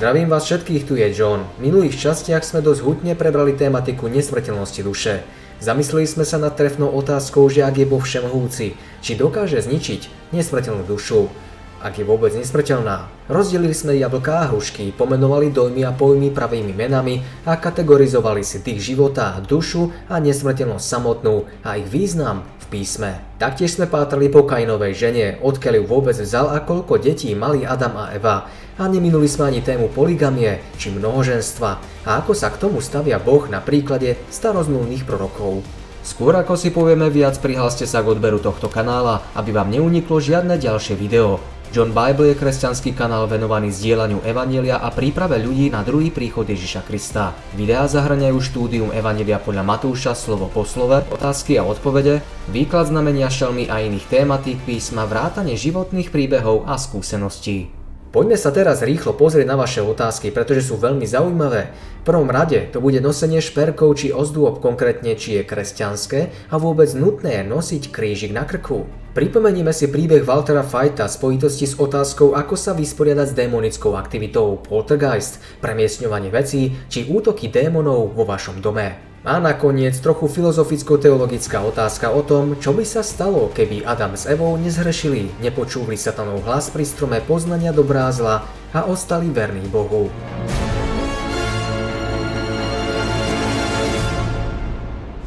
Zdravím vás všetkých, tu je John. V minulých častiach sme dosť hutne prebrali tématiku nesmrteľnosti duše. Zamysleli sme sa nad trefnou otázkou, že ak je Boh všemohúci, či dokáže zničiť nesmrteľnú dušu ak je vôbec nesmrteľná. Rozdelili sme jablká a hrušky, pomenovali dojmy a pojmy pravými menami a kategorizovali si tých života, dušu a nesmrteľnosť samotnú a ich význam v písme. Taktiež sme pátrali po Kainovej žene, odkiaľ ju vôbec vzal a koľko detí mali Adam a Eva. A neminuli sme ani tému poligamie či mnohoženstva a ako sa k tomu stavia Boh na príklade starozmluvných prorokov. Skôr ako si povieme viac, prihláste sa k odberu tohto kanála, aby vám neuniklo žiadne ďalšie video. John Bible je kresťanský kanál venovaný zdieľaniu Evanielia a príprave ľudí na druhý príchod Ježiša Krista. Videá zahraniajú štúdium Evanielia podľa Matúša slovo po slove, otázky a odpovede, výklad znamenia šelmy a iných tématík písma, vrátane životných príbehov a skúseností. Poďme sa teraz rýchlo pozrieť na vaše otázky, pretože sú veľmi zaujímavé. V prvom rade to bude nosenie šperkov či ozdôb, konkrétne či je kresťanské a vôbec nutné nosiť krížik na krku. Pripomenieme si príbeh Waltera Fajta v spojitosti s otázkou, ako sa vysporiadať s démonickou aktivitou poltergeist, premiesňovanie vecí či útoky démonov vo vašom dome. A nakoniec trochu filozoficko-teologická otázka o tom, čo by sa stalo, keby Adam s Evou nezhrešili, nepočúvli satanov hlas pri strome poznania dobrá zla a ostali verní Bohu.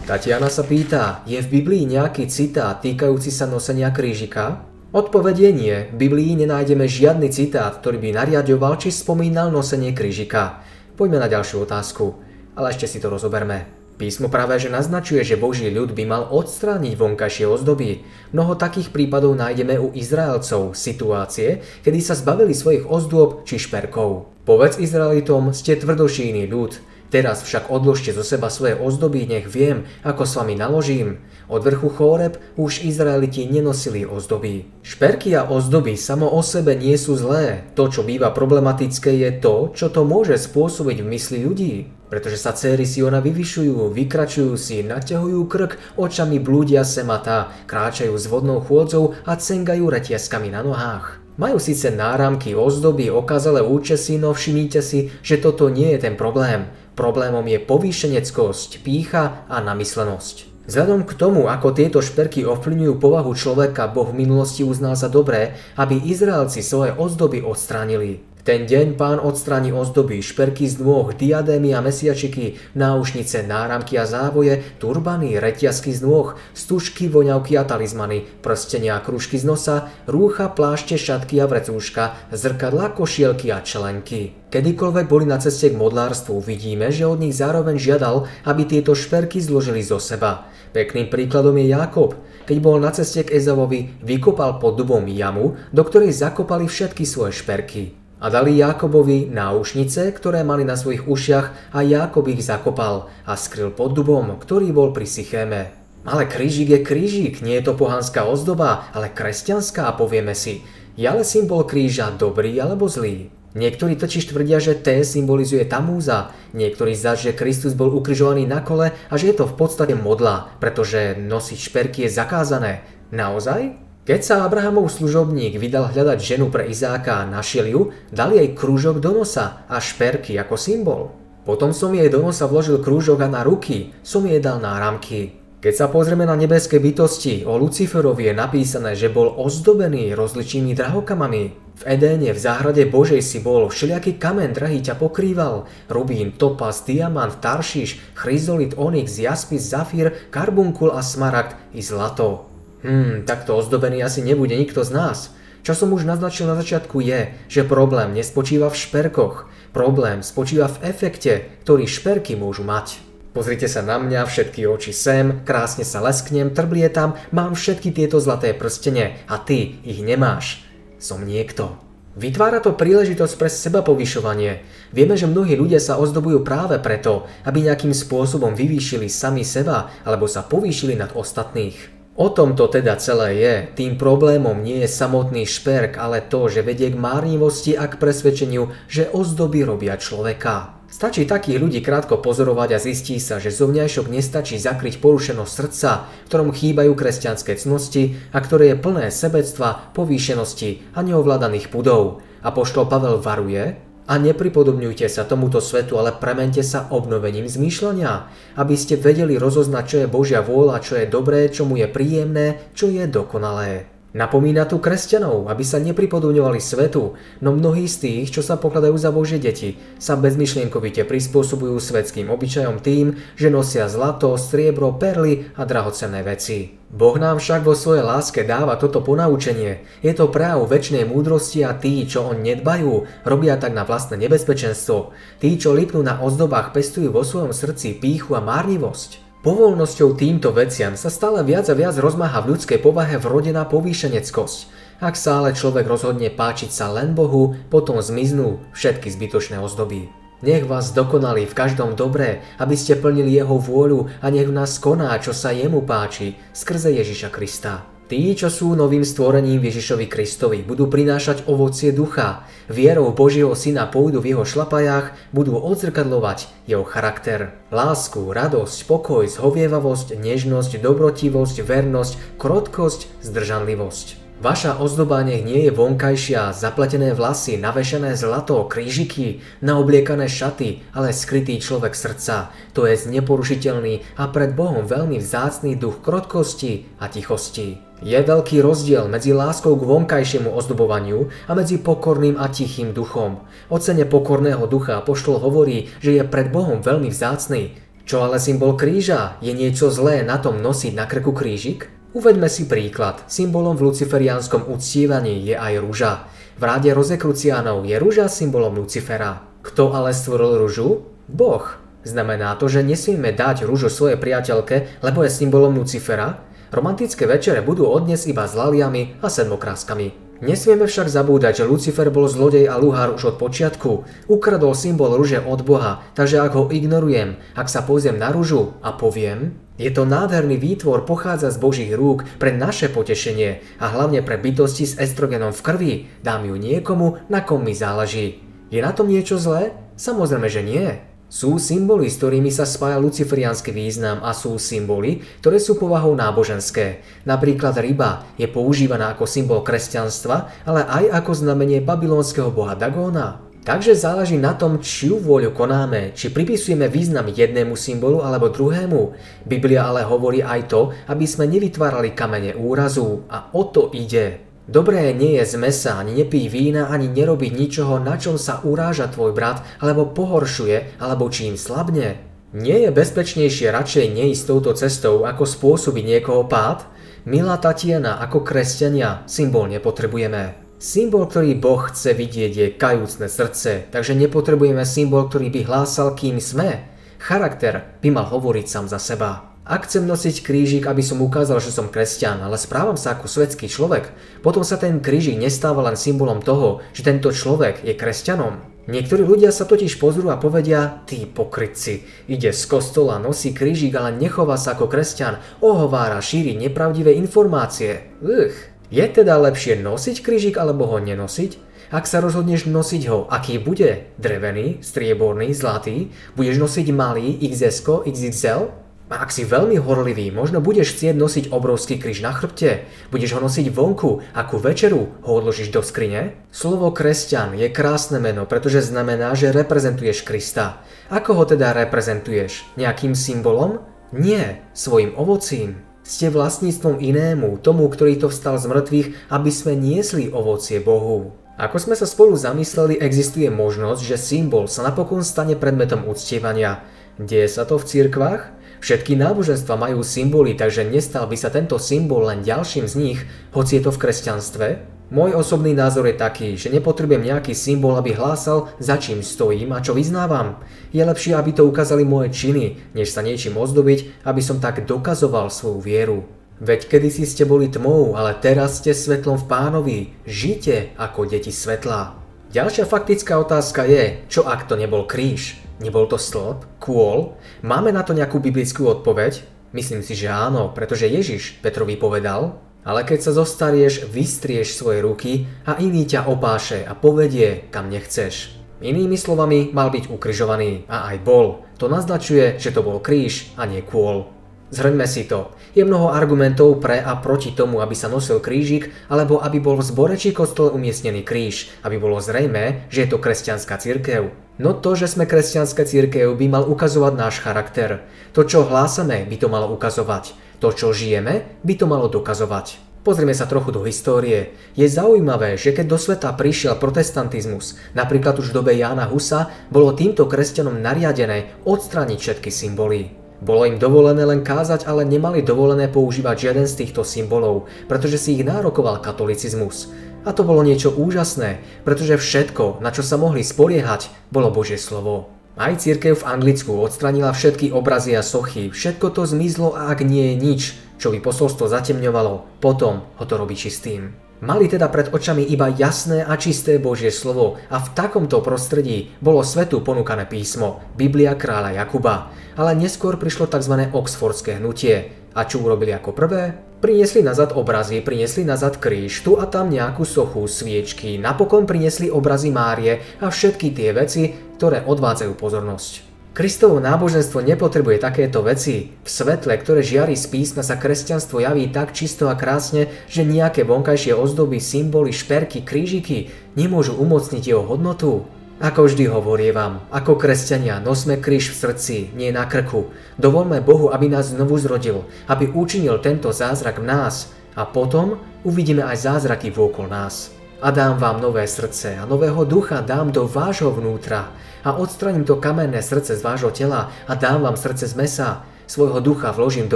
Tatiana sa pýta, je v Biblii nejaký citát týkajúci sa nosenia krížika? Odpovedie nie, v Biblii nenájdeme žiadny citát, ktorý by nariadoval či spomínal nosenie krížika. Poďme na ďalšiu otázku, ale ešte si to rozoberme. Písmo práve že naznačuje, že Boží ľud by mal odstrániť vonkajšie ozdoby. Mnoho takých prípadov nájdeme u Izraelcov, situácie, kedy sa zbavili svojich ozdôb či šperkov. Povedz Izraelitom, ste tvrdošíny ľud, Teraz však odložte zo seba svoje ozdoby, nech viem, ako s vami naložím. Od vrchu Chóreb už Izraeliti nenosili ozdoby. Šperky a ozdoby samo o sebe nie sú zlé. To, čo býva problematické, je to, čo to môže spôsobiť v mysli ľudí. Pretože sa céry Siona vyvyšujú, vykračujú si, naťahujú krk, očami blúdia semata, kráčajú s vodnou chôdzou a cengajú retiaskami na nohách. Majú síce náramky, ozdoby, okazalé účesy, no všimnite si, že toto nie je ten problém. Problémom je povýšeneckosť, pícha a namyslenosť. Vzhľadom k tomu, ako tieto šperky ovplyvňujú povahu človeka, Boh v minulosti uznal za dobré, aby Izraelci svoje ozdoby odstránili ten deň pán odstráni ozdoby, šperky z nôh, diadémy a mesiačiky, náušnice, náramky a závoje, turbany, reťazky z nôh, stužky, voňavky a talizmany, prstenia a krúžky z nosa, rúcha, plášte, šatky a vrecúška, zrkadla, košielky a členky. Kedykoľvek boli na ceste k modlárstvu, vidíme, že od nich zároveň žiadal, aby tieto šperky zložili zo seba. Pekným príkladom je Jakob. Keď bol na ceste k Ezavovi, vykopal pod dubom jamu, do ktorej zakopali všetky svoje šperky a dali Jákobovi náušnice, ktoré mali na svojich ušiach a Jákob ich zakopal a skryl pod dubom, ktorý bol pri Sychéme. Ale krížik je krížik, nie je to pohanská ozdoba, ale kresťanská, povieme si. Je ale symbol kríža dobrý alebo zlý? Niektorí totiž tvrdia, že T symbolizuje Tamúza, niektorí zase, že Kristus bol ukrižovaný na kole a že je to v podstate modla, pretože nosiť šperky je zakázané. Naozaj? Keď sa Abrahamov služobník vydal hľadať ženu pre Izáka a našiel ju, dali jej krúžok do nosa a šperky ako symbol. Potom som jej do nosa vložil krúžok a na ruky som jej dal náramky. Keď sa pozrieme na nebeské bytosti, o Luciferovi je napísané, že bol ozdobený rozličnými drahokamami. V Edéne, v záhrade Božej si bol, všelijaký kamen drahý ťa pokrýval. Rubín, topaz, diamant, taršiš, chryzolit, onyx, jaspis, zafír, karbunkul a smaragd i zlato. Hmm, takto ozdobený asi nebude nikto z nás. Čo som už naznačil na začiatku je, že problém nespočíva v šperkoch. Problém spočíva v efekte, ktorý šperky môžu mať. Pozrite sa na mňa, všetky oči sem, krásne sa lesknem, trblietam, mám všetky tieto zlaté prstene a ty ich nemáš. Som niekto. Vytvára to príležitosť pre seba povyšovanie. Vieme, že mnohí ľudia sa ozdobujú práve preto, aby nejakým spôsobom vyvýšili sami seba alebo sa povýšili nad ostatných. O tom to teda celé je. Tým problémom nie je samotný šperk, ale to, že vedie k márnivosti a k presvedčeniu, že ozdoby robia človeka. Stačí takých ľudí krátko pozorovať a zistí sa, že zovňajšok nestačí zakryť porušenosť srdca, ktorom chýbajú kresťanské cnosti a ktoré je plné sebectva, povýšenosti a neovládaných pudov. A poštol Pavel varuje, A nepripodobňujte sa tomuto svetu, ale premente sa obnovením zmýšľania, aby ste vedeli rozoznať, čo je Božia vôľa, čo je dobré, čo mu je príjemné, čo je dokonalé. Napomína tu kresťanov, aby sa nepripodobňovali svetu, no mnohí z tých, čo sa pokladajú za Božie deti, sa bezmyšlienkovite prispôsobujú svetským obyčajom tým, že nosia zlato, striebro, perly a drahocenné veci. Boh nám však vo svojej láske dáva toto ponaučenie. Je to prejav väčšnej múdrosti a tí, čo on nedbajú, robia tak na vlastné nebezpečenstvo. Tí, čo lipnú na ozdobách, pestujú vo svojom srdci píchu a márnivosť. Povolnosťou týmto veciam sa stále viac a viac rozmáha v ľudskej povahe vrodená povýšeneckosť. Ak sa ale človek rozhodne páčiť sa len Bohu, potom zmiznú všetky zbytočné ozdoby. Nech vás dokonalí v každom dobre, aby ste plnili jeho vôľu a nech v nás koná, čo sa jemu páči, skrze Ježiša Krista. Tí, čo sú novým stvorením Ježišovi Kristovi, budú prinášať ovocie ducha. Vierou Božieho Syna pôjdu v jeho šlapajách, budú odzrkadlovať jeho charakter. Lásku, radosť, pokoj, zhovievavosť, nežnosť, dobrotivosť, vernosť, krotkosť, zdržanlivosť. Vaša ozdoba nech nie je vonkajšia, zapletené vlasy, navešené zlato, krížiky, naobliekané šaty, ale skrytý človek srdca, to je neporušiteľný a pred Bohom veľmi vzácný duch krotkosti a tichosti. Je veľký rozdiel medzi láskou k vonkajšiemu ozdobovaniu a medzi pokorným a tichým duchom. O cene pokorného ducha poštol hovorí, že je pred Bohom veľmi vzácný. Čo ale symbol kríža? Je niečo zlé na tom nosiť na krku krížik? Uveďme si príklad. Symbolom v luciferiánskom uctievaní je aj rúža. V ráde rozekruciánov je rúža symbolom Lucifera. Kto ale stvoril rúžu? Boh. Znamená to, že nesmieme dať rúžu svojej priateľke, lebo je symbolom Lucifera? Romantické večere budú odnes iba s laliami a sedmokráskami. Nesmieme však zabúdať, že Lucifer bol zlodej a luhár už od počiatku. Ukradol symbol rúže od Boha, takže ak ho ignorujem, ak sa pozriem na rúžu a poviem, je to nádherný výtvor, pochádza z Božích rúk pre naše potešenie a hlavne pre bytosti s estrogenom v krvi, dám ju niekomu, na kom mi záleží. Je na tom niečo zlé? Samozrejme, že nie. Sú symboly, s ktorými sa spája luciferiánsky význam a sú symboly, ktoré sú povahou náboženské. Napríklad ryba je používaná ako symbol kresťanstva, ale aj ako znamenie babylonského boha Dagóna. Takže záleží na tom, čiu vôľu konáme, či pripisujeme význam jednému symbolu alebo druhému. Biblia ale hovorí aj to, aby sme nevytvárali kamene úrazu a o to ide. Dobré nie je z mesa, ani nepí vína, ani nerobiť ničoho, na čom sa uráža tvoj brat, alebo pohoršuje, alebo čím slabne. Nie je bezpečnejšie radšej neísť touto cestou, ako spôsobiť niekoho pád? Milá Tatiana, ako kresťania, symbol nepotrebujeme. Symbol, ktorý Boh chce vidieť, je kajúcne srdce, takže nepotrebujeme symbol, ktorý by hlásal, kým sme. Charakter by mal hovoriť sám za seba. Ak chcem nosiť krížik, aby som ukázal, že som kresťan, ale správam sa ako svetský človek, potom sa ten krížik nestáva len symbolom toho, že tento človek je kresťanom. Niektorí ľudia sa totiž pozrú a povedia, ty pokrytci, ide z kostola, nosí krížik, ale nechová sa ako kresťan, ohovára, šíri nepravdivé informácie. Uch. Je teda lepšie nosiť krížik alebo ho nenosiť? Ak sa rozhodneš nosiť ho, aký bude? Drevený, strieborný, zlatý? Budeš nosiť malý, XS, XXL? A ak si veľmi horlivý, možno budeš chcieť nosiť obrovský kríž na chrbte, budeš ho nosiť vonku, akú večeru ho odložíš do skrine? Slovo kresťan je krásne meno, pretože znamená, že reprezentuješ Krista. Ako ho teda reprezentuješ? Nejakým symbolom? Nie, svojim ovocím. Ste vlastníctvom inému, tomu, ktorý to vstal z mŕtvych, aby sme niesli ovocie Bohu. Ako sme sa spolu zamysleli, existuje možnosť, že symbol sa napokon stane predmetom uctievania. Deje sa to v cirkvách? Všetky náboženstva majú symboly, takže nestal by sa tento symbol len ďalším z nich, hoci je to v kresťanstve? Môj osobný názor je taký, že nepotrebujem nejaký symbol, aby hlásal, za čím stojím a čo vyznávam. Je lepšie, aby to ukázali moje činy, než sa niečím ozdobiť, aby som tak dokazoval svoju vieru. Veď kedysi ste boli tmou, ale teraz ste svetlom v pánovi. Žite ako deti svetla. Ďalšia faktická otázka je, čo ak to nebol kríž? Nebol to stĺp? Kôl? Máme na to nejakú biblickú odpoveď? Myslím si, že áno, pretože Ježiš Petrovi povedal, ale keď sa zostarieš, vystrieš svoje ruky a iný ťa opáše a povedie, kam nechceš. Inými slovami, mal byť ukrižovaný a aj bol. To naznačuje, že to bol kríž a nie kôl. Zhrňme si to. Je mnoho argumentov pre a proti tomu, aby sa nosil krížik, alebo aby bol v zbore či kostole umiestnený kríž, aby bolo zrejme, že je to kresťanská cirkev. No to, že sme kresťanská cirkev, by mal ukazovať náš charakter. To, čo hlásame, by to malo ukazovať. To, čo žijeme, by to malo dokazovať. Pozrime sa trochu do histórie. Je zaujímavé, že keď do sveta prišiel protestantizmus, napríklad už v dobe Jána Husa, bolo týmto kresťanom nariadené odstrániť všetky symboly. Bolo im dovolené len kázať, ale nemali dovolené používať žiaden z týchto symbolov, pretože si ich nárokoval katolicizmus. A to bolo niečo úžasné, pretože všetko, na čo sa mohli spoliehať, bolo Božie slovo. Aj církev v Anglicku odstranila všetky obrazy a sochy, všetko to zmizlo a ak nie je nič, čo by posolstvo zatemňovalo, potom ho to robí čistým. Mali teda pred očami iba jasné a čisté Božie slovo a v takomto prostredí bolo svetu ponúkané písmo, Biblia kráľa Jakuba. Ale neskôr prišlo tzv. oxfordské hnutie. A čo urobili ako prvé? Priniesli nazad obrazy, priniesli nazad kríž, tu a tam nejakú sochu, sviečky, napokon priniesli obrazy Márie a všetky tie veci, ktoré odvádzajú pozornosť. Kristovo náboženstvo nepotrebuje takéto veci. V svetle, ktoré žiari z písma sa kresťanstvo javí tak čisto a krásne, že nejaké vonkajšie ozdoby, symboly, šperky, krížiky nemôžu umocniť jeho hodnotu. Ako vždy vám, ako kresťania nosme kríž v srdci, nie na krku. Dovolme Bohu, aby nás znovu zrodil, aby učinil tento zázrak v nás a potom uvidíme aj zázraky vôkol nás a dám vám nové srdce a nového ducha dám do vášho vnútra a odstraním to kamenné srdce z vášho tela a dám vám srdce z mesa. Svojho ducha vložím do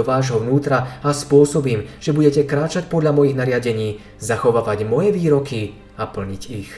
vášho vnútra a spôsobím, že budete kráčať podľa mojich nariadení, zachovávať moje výroky a plniť ich.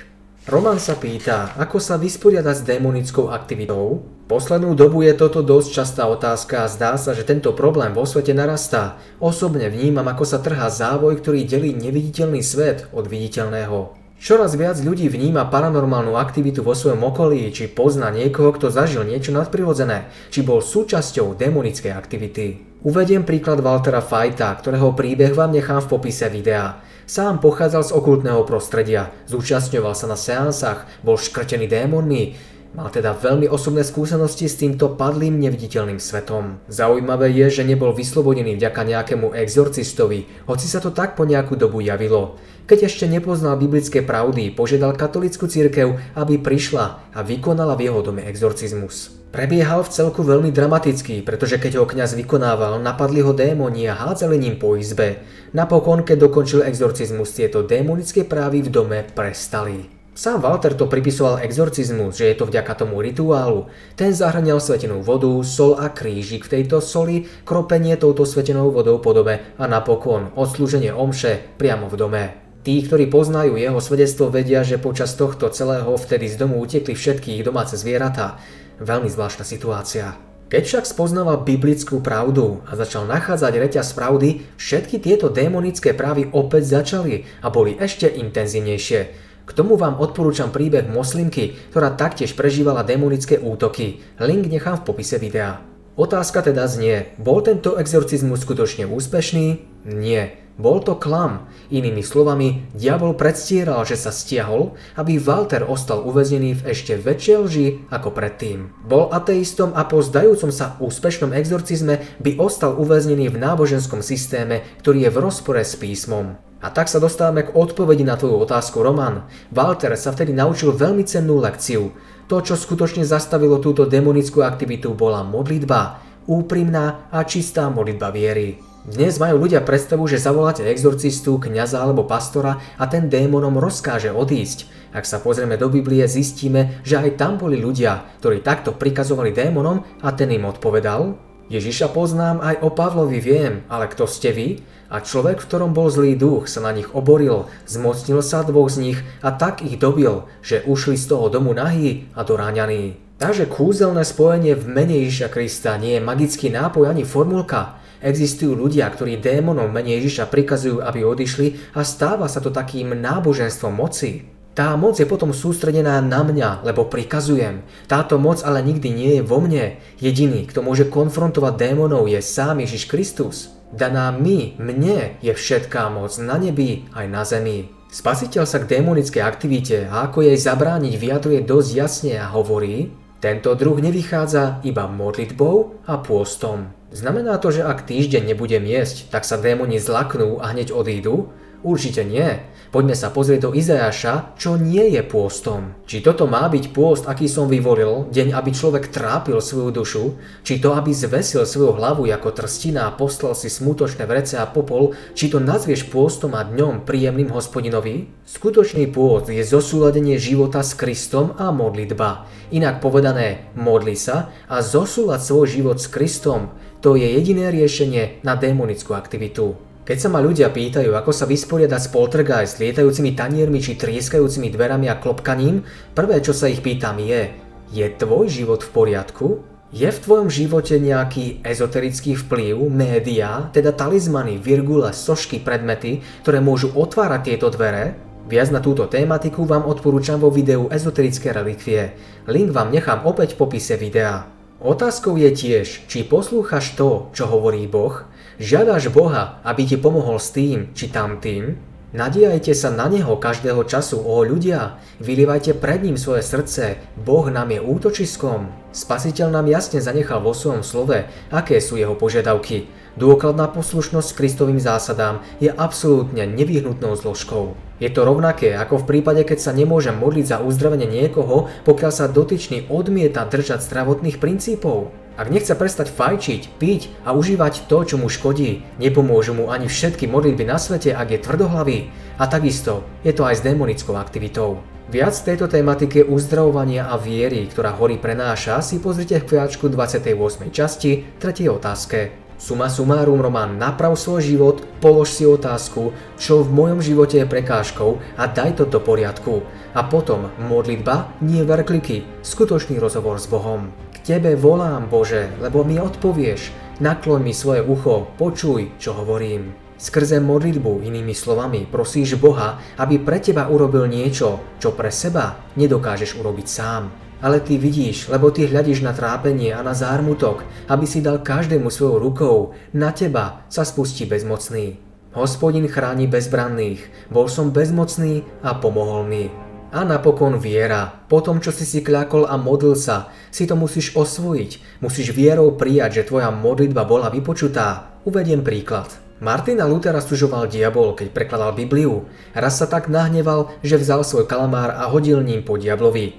Roman sa pýta, ako sa vysporiadať s démonickou aktivitou. Poslednú dobu je toto dosť častá otázka a zdá sa, že tento problém vo svete narastá. Osobne vnímam, ako sa trhá závoj, ktorý delí neviditeľný svet od viditeľného. Čoraz viac ľudí vníma paranormálnu aktivitu vo svojom okolí, či pozná niekoho, kto zažil niečo nadprirodzené, či bol súčasťou demonickej aktivity. Uvediem príklad Waltera Fajta, ktorého príbeh vám nechám v popise videa. Sám pochádzal z okultného prostredia, zúčastňoval sa na seansách, bol škrtený démonmi, Mal teda veľmi osobné skúsenosti s týmto padlým neviditeľným svetom. Zaujímavé je, že nebol vyslobodený vďaka nejakému exorcistovi, hoci sa to tak po nejakú dobu javilo. Keď ešte nepoznal biblické pravdy, požiadal katolickú cirkev, aby prišla a vykonala v jeho dome exorcizmus. Prebiehal v celku veľmi dramatický, pretože keď ho kňaz vykonával, napadli ho démoni a hádzali ním po izbe. Napokon, keď dokončil exorcizmus, tieto démonické právy v dome prestali. Sám Walter to pripisoval exorcizmu, že je to vďaka tomu rituálu. Ten zahrňal svetenú vodu, sol a krížik v tejto soli, kropenie touto svetenou vodou podobe a napokon odslúženie omše priamo v dome. Tí, ktorí poznajú jeho svedectvo, vedia, že počas tohto celého vtedy z domu utekli všetky ich domáce zvieratá. Veľmi zvláštna situácia. Keď však spoznával biblickú pravdu a začal nachádzať reťaz pravdy, všetky tieto démonické právy opäť začali a boli ešte intenzívnejšie. K tomu vám odporúčam príbeh moslimky, ktorá taktiež prežívala demonické útoky. Link nechám v popise videa. Otázka teda znie, bol tento exorcizmus skutočne úspešný? Nie, bol to klam. Inými slovami, diabol predstieral, že sa stiahol, aby Walter ostal uväznený v ešte väčšej lži ako predtým. Bol ateistom a po zdajúcom sa úspešnom exorcizme by ostal uväznený v náboženskom systéme, ktorý je v rozpore s písmom. A tak sa dostávame k odpovedi na tvoju otázku, Roman. Walter sa vtedy naučil veľmi cennú lekciu. To, čo skutočne zastavilo túto demonickú aktivitu, bola modlitba. Úprimná a čistá modlitba viery. Dnes majú ľudia predstavu, že zavoláte exorcistu, kňaza alebo pastora a ten démonom rozkáže odísť. Ak sa pozrieme do Biblie, zistíme, že aj tam boli ľudia, ktorí takto prikazovali démonom a ten im odpovedal, Ježiša poznám, aj o Pavlovi viem, ale kto ste vy? A človek, v ktorom bol zlý duch, sa na nich oboril, zmocnil sa dvoch z nich a tak ich dobil, že ušli z toho domu nahý a doráňaní. Takže kúzelné spojenie v mene Ježiša Krista nie je magický nápoj ani formulka. Existujú ľudia, ktorí démonom mene Ježiša prikazujú, aby odišli a stáva sa to takým náboženstvom moci. Tá moc je potom sústredená na mňa, lebo prikazujem. Táto moc ale nikdy nie je vo mne. Jediný, kto môže konfrontovať démonov je sám Ježiš Kristus. Daná mi, mne je všetká moc na nebi aj na zemi. Spasiteľ sa k démonickej aktivite a ako jej zabrániť vyjadruje dosť jasne a hovorí Tento druh nevychádza iba modlitbou a pôstom. Znamená to, že ak týždeň nebudem jesť, tak sa démoni zlaknú a hneď odídu? Určite nie. Poďme sa pozrieť do Izajaša, čo nie je pôstom. Či toto má byť pôst, aký som vyvolil, deň, aby človek trápil svoju dušu, či to, aby zvesil svoju hlavu ako trstina a poslal si smutočné vrece a popol, či to nazvieš pôstom a dňom príjemným hospodinovi? Skutočný pôst je zosúladenie života s Kristom a modlitba. Inak povedané, modli sa a zosúľať svoj život s Kristom. To je jediné riešenie na démonickú aktivitu. Keď sa ma ľudia pýtajú, ako sa vysporiadať s poltergeist, lietajúcimi taniermi či trieskajúcimi dverami a klopkaním, prvé, čo sa ich pýtam je, je tvoj život v poriadku? Je v tvojom živote nejaký ezoterický vplyv, média, teda talizmany, virgule, sošky, predmety, ktoré môžu otvárať tieto dvere? Viac na túto tématiku vám odporúčam vo videu Ezoterické relikvie. Link vám nechám opäť v popise videa. Otázkou je tiež, či poslúchaš to, čo hovorí Boh, Žiadaš Boha, aby ti pomohol s tým či tamtým? Nadiajte sa na Neho každého času, o ľudia, vylivajte pred ním svoje srdce, Boh nám je útočiskom. Spasiteľ nám jasne zanechal vo svojom slove, aké sú jeho požiadavky. Dôkladná poslušnosť Kristovým zásadám je absolútne nevyhnutnou zložkou. Je to rovnaké ako v prípade, keď sa nemôžem modliť za uzdravenie niekoho, pokiaľ sa dotyčný odmieta držať zdravotných princípov. Ak nechce prestať fajčiť, piť a užívať to, čo mu škodí, nepomôžu mu ani všetky modlitby na svete, ak je tvrdohlavý. A takisto je to aj s démonickou aktivitou. Viac tejto tematike uzdravovania a viery, ktorá horí prenáša, si pozrite v kviačku 28. časti 3. otázke. Suma sumárum román Naprav svoj život, polož si otázku, čo v mojom živote je prekážkou a daj to do poriadku. A potom modlitba, nie verkliky, skutočný rozhovor s Bohom. Tebe volám, Bože, lebo mi odpovieš. Nakloň mi svoje ucho, počuj, čo hovorím. Skrze modlitbu, inými slovami, prosíš Boha, aby pre teba urobil niečo, čo pre seba nedokážeš urobiť sám. Ale ty vidíš, lebo ty hľadíš na trápenie a na zármutok, aby si dal každému svojou rukou. Na teba sa spustí bezmocný. Hospodin chráni bezbranných, bol som bezmocný a pomohol mi. A napokon viera. Po tom, čo si si kľakol a modlil sa, si to musíš osvojiť. Musíš vierou prijať, že tvoja modlitba bola vypočutá. Uvediem príklad. Martina Lutera stužoval diabol, keď prekladal Bibliu. Raz sa tak nahneval, že vzal svoj kalamár a hodil ním po diablovi.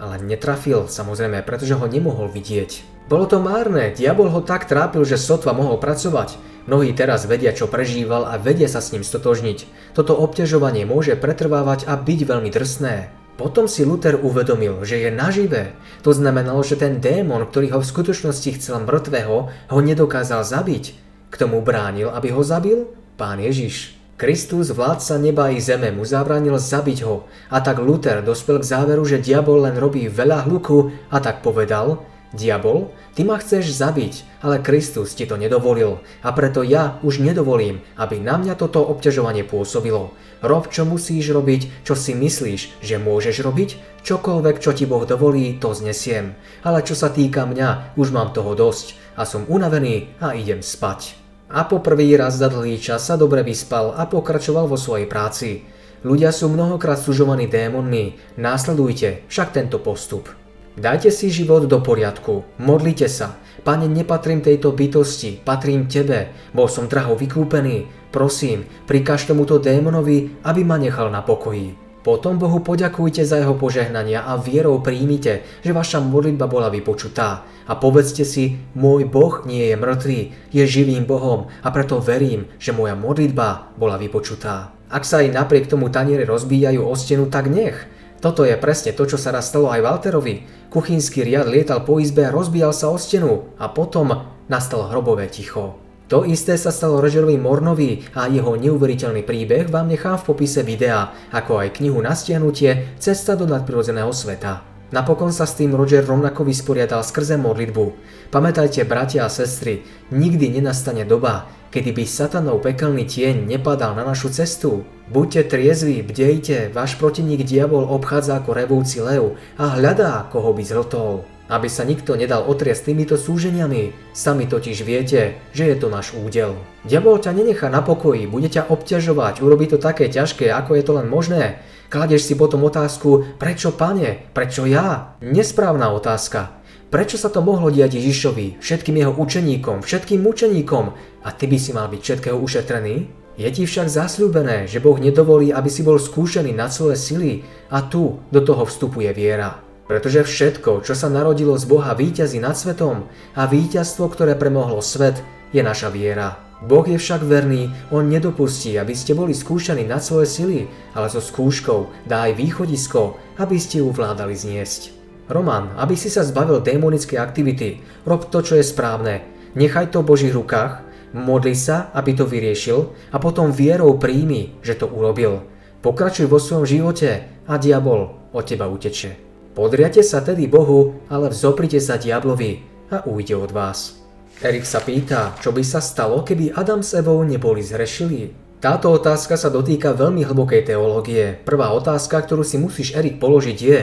Ale netrafil, samozrejme, pretože ho nemohol vidieť. Bolo to márne, diabol ho tak trápil, že sotva mohol pracovať. Mnohí teraz vedia, čo prežíval a vedia sa s ním stotožniť. Toto obťažovanie môže pretrvávať a byť veľmi drsné. Potom si Luther uvedomil, že je naživé. To znamenalo, že ten démon, ktorý ho v skutočnosti chcel mŕtvého, ho nedokázal zabiť. K tomu bránil, aby ho zabil? Pán Ježiš. Kristus, vládca neba i zeme, mu zabránil zabiť ho a tak Luther dospel k záveru, že diabol len robí veľa hluku a tak povedal, Diabol, ty ma chceš zabiť, ale Kristus ti to nedovolil a preto ja už nedovolím, aby na mňa toto obťažovanie pôsobilo. Rob, čo musíš robiť, čo si myslíš, že môžeš robiť, čokoľvek, čo ti Boh dovolí, to znesiem. Ale čo sa týka mňa, už mám toho dosť a som unavený a idem spať. A po prvý raz za dlhý čas sa dobre vyspal a pokračoval vo svojej práci. Ľudia sú mnohokrát sužovaní démonmi, následujte však tento postup. Dajte si život do poriadku, modlite sa. Pane, nepatrím tejto bytosti, patrím Tebe, bol som draho vykúpený. Prosím, prikaž tomuto démonovi, aby ma nechal na pokoji. Potom Bohu poďakujte za jeho požehnania a vierou príjmite, že vaša modlitba bola vypočutá. A povedzte si, môj Boh nie je mŕtvý, je živým Bohom a preto verím, že moja modlitba bola vypočutá. Ak sa aj napriek tomu taniere rozbíjajú o stenu, tak nech. Toto je presne to, čo sa raz stalo aj Walterovi. Kuchynský riad lietal po izbe a rozbíjal sa o stenu a potom nastalo hrobové ticho. To isté sa stalo Rogerovi Mornovi a jeho neuveriteľný príbeh vám nechám v popise videa, ako aj knihu na stiahnutie Cesta do nadprirodzeného sveta. Napokon sa s tým Roger rovnako vysporiadal skrze modlitbu. Pamätajte, bratia a sestry, nikdy nenastane doba, kedy by satanov pekelný tieň nepadal na našu cestu. Buďte triezví, bdejte, váš protivník diabol obchádza ako revúci lev a hľadá, koho by zhltol. Aby sa nikto nedal otriasť týmito súženiami. Sami totiž viete, že je to náš údel. Diabol ťa nenechá na pokoji, bude ťa obťažovať, urobí to také ťažké, ako je to len možné. Kladeš si potom otázku, prečo pane, prečo ja? Nesprávna otázka. Prečo sa to mohlo diať Ježišovi, všetkým jeho učeníkom, všetkým mučeníkom a ty by si mal byť všetkého ušetrený? Je ti však zasľúbené, že Boh nedovolí, aby si bol skúšený na svoje sily a tu do toho vstupuje viera. Pretože všetko, čo sa narodilo z Boha, víťazí nad svetom a víťazstvo, ktoré premohlo svet, je naša viera. Boh je však verný, On nedopustí, aby ste boli skúšaní nad svoje sily, ale so skúškou dá aj východisko, aby ste ju vládali zniesť. Roman, aby si sa zbavil démonickej aktivity, rob to, čo je správne. Nechaj to v Božích rukách, modli sa, aby to vyriešil a potom vierou príjmi, že to urobil. Pokračuj vo svojom živote a diabol od teba utečie. Podriate sa tedy Bohu, ale vzoprite sa diablovi a ujde od vás. Erik sa pýta, čo by sa stalo, keby Adam s Evou neboli zhrešili. Táto otázka sa dotýka veľmi hlbokej teológie. Prvá otázka, ktorú si musíš Erik položiť je,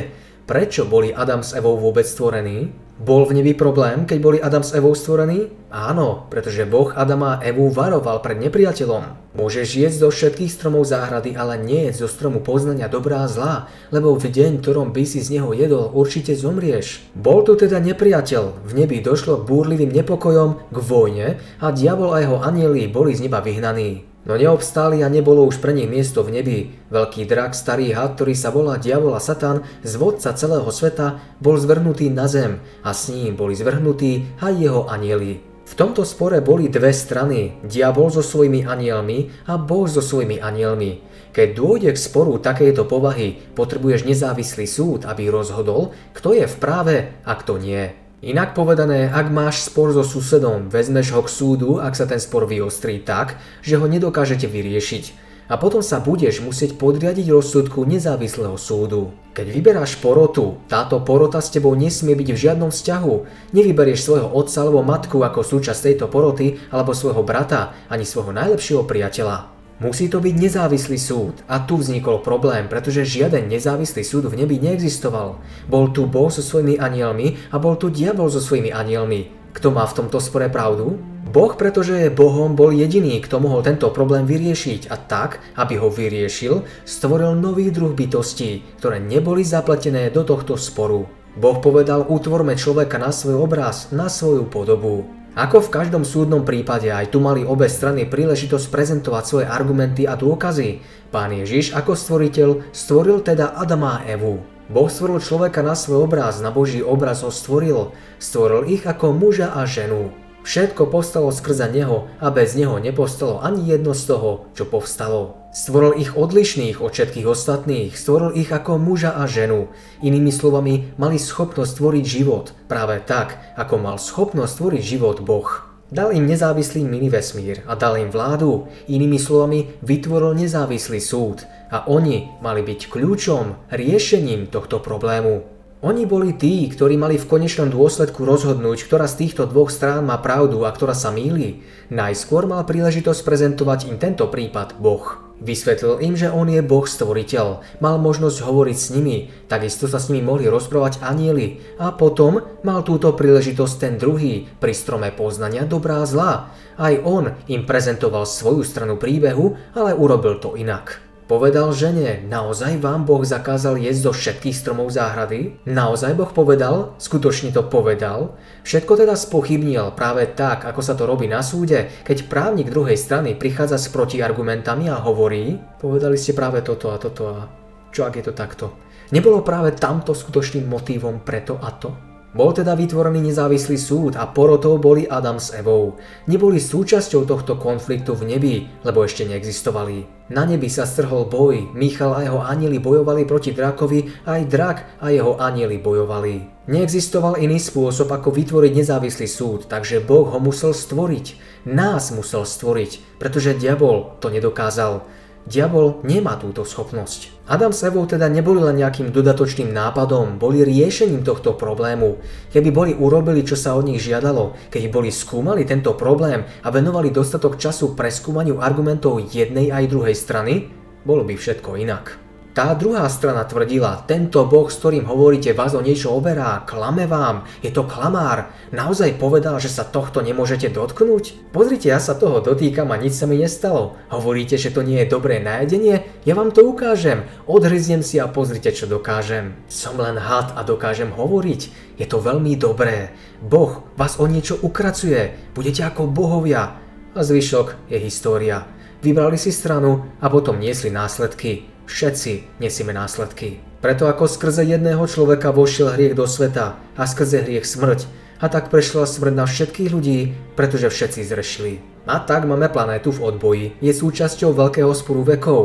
prečo boli Adam s Evou vôbec stvorení? Bol v nebi problém, keď boli Adam s Evou stvorení? Áno, pretože Boh Adama a Evu varoval pred nepriateľom. Môžeš jesť zo všetkých stromov záhrady, ale nie zo stromu poznania dobrá a zlá, lebo v deň, ktorom by si z neho jedol, určite zomrieš. Bol tu teda nepriateľ, v nebi došlo k búrlivým nepokojom, k vojne a diabol a jeho anieli boli z neba vyhnaní. No neobstáli a nebolo už pre nich miesto v nebi. Veľký drak, starý had, ktorý sa volá diabol a satan, zvodca celého sveta, bol zvrhnutý na zem a s ním boli zvrhnutí aj jeho anieli. V tomto spore boli dve strany, diabol so svojimi anielmi a Boh so svojimi anielmi. Keď dôjde k sporu takejto povahy, potrebuješ nezávislý súd, aby rozhodol, kto je v práve a kto nie. Inak povedané, ak máš spor so susedom, vezmeš ho k súdu, ak sa ten spor vyostrí tak, že ho nedokážete vyriešiť. A potom sa budeš musieť podriadiť rozsudku nezávislého súdu. Keď vyberáš porotu, táto porota s tebou nesmie byť v žiadnom vzťahu. Nevyberieš svojho otca alebo matku ako súčasť tejto poroty, alebo svojho brata, ani svojho najlepšieho priateľa. Musí to byť nezávislý súd a tu vznikol problém, pretože žiaden nezávislý súd v nebi neexistoval. Bol tu Boh so svojimi anielmi a bol tu diabol so svojimi anielmi. Kto má v tomto spore pravdu? Boh, pretože je Bohom, bol jediný, kto mohol tento problém vyriešiť a tak, aby ho vyriešil, stvoril nový druh bytostí, ktoré neboli zapletené do tohto sporu. Boh povedal, utvorme človeka na svoj obraz, na svoju podobu. Ako v každom súdnom prípade, aj tu mali obe strany príležitosť prezentovať svoje argumenty a dôkazy. Pán Ježiš ako stvoriteľ stvoril teda Adama a Evu. Boh stvoril človeka na svoj obraz, na Boží obraz ho stvoril. Stvoril ich ako muža a ženu. Všetko povstalo skrza Neho a bez Neho nepovstalo ani jedno z toho, čo povstalo. Stvoril ich odlišných od všetkých ostatných, stvoril ich ako muža a ženu. Inými slovami, mali schopnosť tvoriť život, práve tak, ako mal schopnosť tvoriť život Boh. Dal im nezávislý vesmír a dal im vládu, inými slovami vytvoril nezávislý súd a oni mali byť kľúčom, riešením tohto problému. Oni boli tí, ktorí mali v konečnom dôsledku rozhodnúť, ktorá z týchto dvoch strán má pravdu a ktorá sa mýli. Najskôr mal príležitosť prezentovať im tento prípad Boh. Vysvetlil im, že on je Boh stvoriteľ, mal možnosť hovoriť s nimi, takisto sa s nimi mohli rozprávať anieli a potom mal túto príležitosť ten druhý pri strome poznania dobrá a zlá. Aj on im prezentoval svoju stranu príbehu, ale urobil to inak. Povedal žene, naozaj vám Boh zakázal jesť zo všetkých stromov záhrady? Naozaj Boh povedal? Skutočne to povedal? Všetko teda spochybnil práve tak, ako sa to robí na súde, keď právnik druhej strany prichádza s protiargumentami a hovorí, povedali ste práve toto a toto a čo ak je to takto? Nebolo práve tamto skutočným motívom preto a to? Bol teda vytvorený nezávislý súd a porotou boli Adam s Evou. Neboli súčasťou tohto konfliktu v nebi, lebo ešte neexistovali. Na nebi sa strhol boj, Michal a jeho anieli bojovali proti drakovi, aj drak a jeho anieli bojovali. Neexistoval iný spôsob, ako vytvoriť nezávislý súd, takže Boh ho musel stvoriť. Nás musel stvoriť, pretože diabol to nedokázal. Diabol nemá túto schopnosť. Adam s Evou teda neboli len nejakým dodatočným nápadom, boli riešením tohto problému. Keby boli urobili, čo sa od nich žiadalo, keď boli skúmali tento problém a venovali dostatok času preskúmaniu argumentov jednej aj druhej strany, bolo by všetko inak. Tá druhá strana tvrdila, tento Boh, s ktorým hovoríte, vás o niečo oberá, klame vám, je to klamár. Naozaj povedal, že sa tohto nemôžete dotknúť? Pozrite, ja sa toho dotýkam a nič sa mi nestalo. Hovoríte, že to nie je dobré najedenie? Ja vám to ukážem. Odhryznem si a pozrite, čo dokážem. Som len had a dokážem hovoriť. Je to veľmi dobré. Boh vás o niečo ukracuje. Budete ako bohovia. A zvyšok je história. Vybrali si stranu a potom niesli následky. Všetci nesieme následky. Preto ako skrze jedného človeka vošiel hriech do sveta a skrze hriech smrť, a tak prešla smrť na všetkých ľudí, pretože všetci zrešili. A tak máme planétu v odboji, je súčasťou veľkého sporu vekov.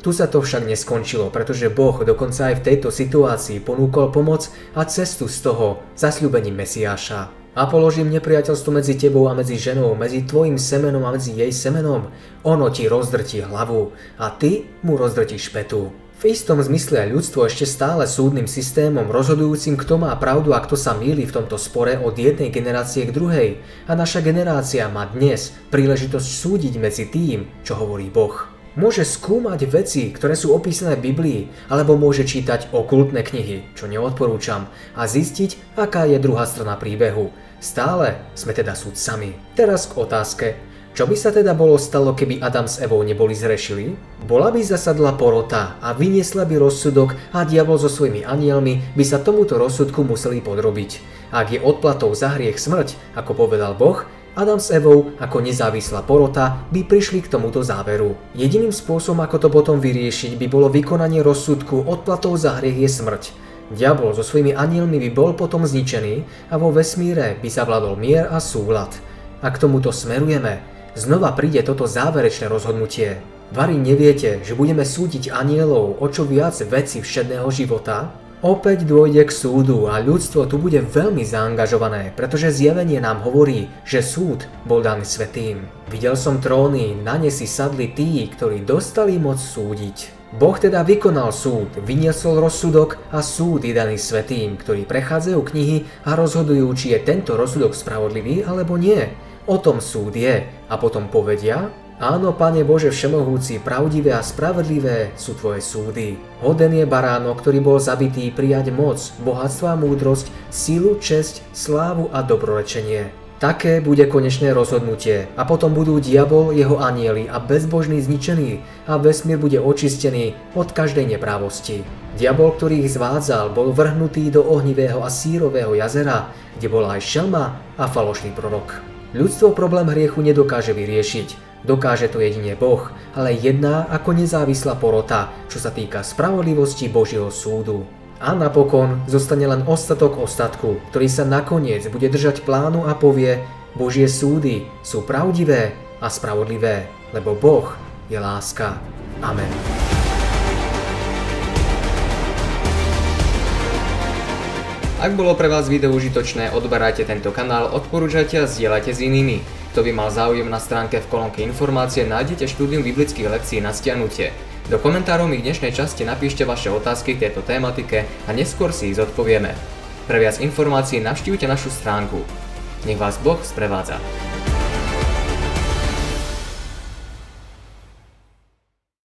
Tu sa to však neskončilo, pretože Boh dokonca aj v tejto situácii ponúkol pomoc a cestu z toho zasľúbením Mesiáša. A položím nepriateľstvo medzi tebou a medzi ženou, medzi tvojim semenom a medzi jej semenom. Ono ti rozdrtí hlavu a ty mu rozdrtíš petu. V istom zmysle ľudstvo ešte stále súdnym systémom rozhodujúcim, kto má pravdu a kto sa míli v tomto spore od jednej generácie k druhej. A naša generácia má dnes príležitosť súdiť medzi tým, čo hovorí Boh. Môže skúmať veci, ktoré sú opísané v Biblii, alebo môže čítať okultné knihy, čo neodporúčam, a zistiť, aká je druhá strana príbehu. Stále sme teda sudcami. Teraz k otázke, čo by sa teda bolo stalo, keby Adam s Evou neboli zrešili? Bola by zasadla porota a vyniesla by rozsudok a diabol so svojimi anielmi by sa tomuto rozsudku museli podrobiť. Ak je odplatou za hriech smrť, ako povedal Boh, Adam s Evou ako nezávislá porota by prišli k tomuto záveru. Jediným spôsobom, ako to potom vyriešiť, by bolo vykonanie rozsudku odplatou za hriech je smrť. Diabol so svojimi anielmi by bol potom zničený a vo vesmíre by zavládol mier a súlad. A k tomuto smerujeme. Znova príde toto záverečné rozhodnutie. Vary neviete, že budeme súdiť anielov o čo viac veci všedného života? Opäť dôjde k súdu a ľudstvo tu bude veľmi zaangažované, pretože zjavenie nám hovorí, že súd bol daný svetým. Videl som tróny, na ne si sadli tí, ktorí dostali moc súdiť. Boh teda vykonal súd, vyniesol rozsudok a súd je daný svetým, ktorí prechádzajú knihy a rozhodujú, či je tento rozsudok spravodlivý alebo nie. O tom súd je a potom povedia, Áno, Pane Bože Všemohúci, pravdivé a spravedlivé sú Tvoje súdy. Hoden je baránok, ktorý bol zabitý prijať moc, bohatstvo a múdrosť, sílu, česť, slávu a dobrorečenie. Také bude konečné rozhodnutie a potom budú diabol, jeho anieli a bezbožný zničený a vesmír bude očistený od každej neprávosti. Diabol, ktorý ich zvádzal, bol vrhnutý do ohnivého a sírového jazera, kde bola aj šelma a falošný prorok. Ľudstvo problém hriechu nedokáže vyriešiť, Dokáže to jedine Boh, ale jedná ako nezávislá porota, čo sa týka spravodlivosti Božieho súdu. A napokon zostane len ostatok ostatku, ktorý sa nakoniec bude držať plánu a povie Božie súdy sú pravdivé a spravodlivé, lebo Boh je láska. Amen. Ak bolo pre vás video užitočné, odberajte tento kanál, odporúčajte a zdieľajte s inými. Kto by mal záujem na stránke v kolónke informácie, nájdete štúdium biblických lekcií na stiahnutie. Do komentárov mi dnešnej časti napíšte vaše otázky k tejto tématike a neskôr si ich zodpovieme. Pre viac informácií navštívte našu stránku. Nech vás Boh sprevádza.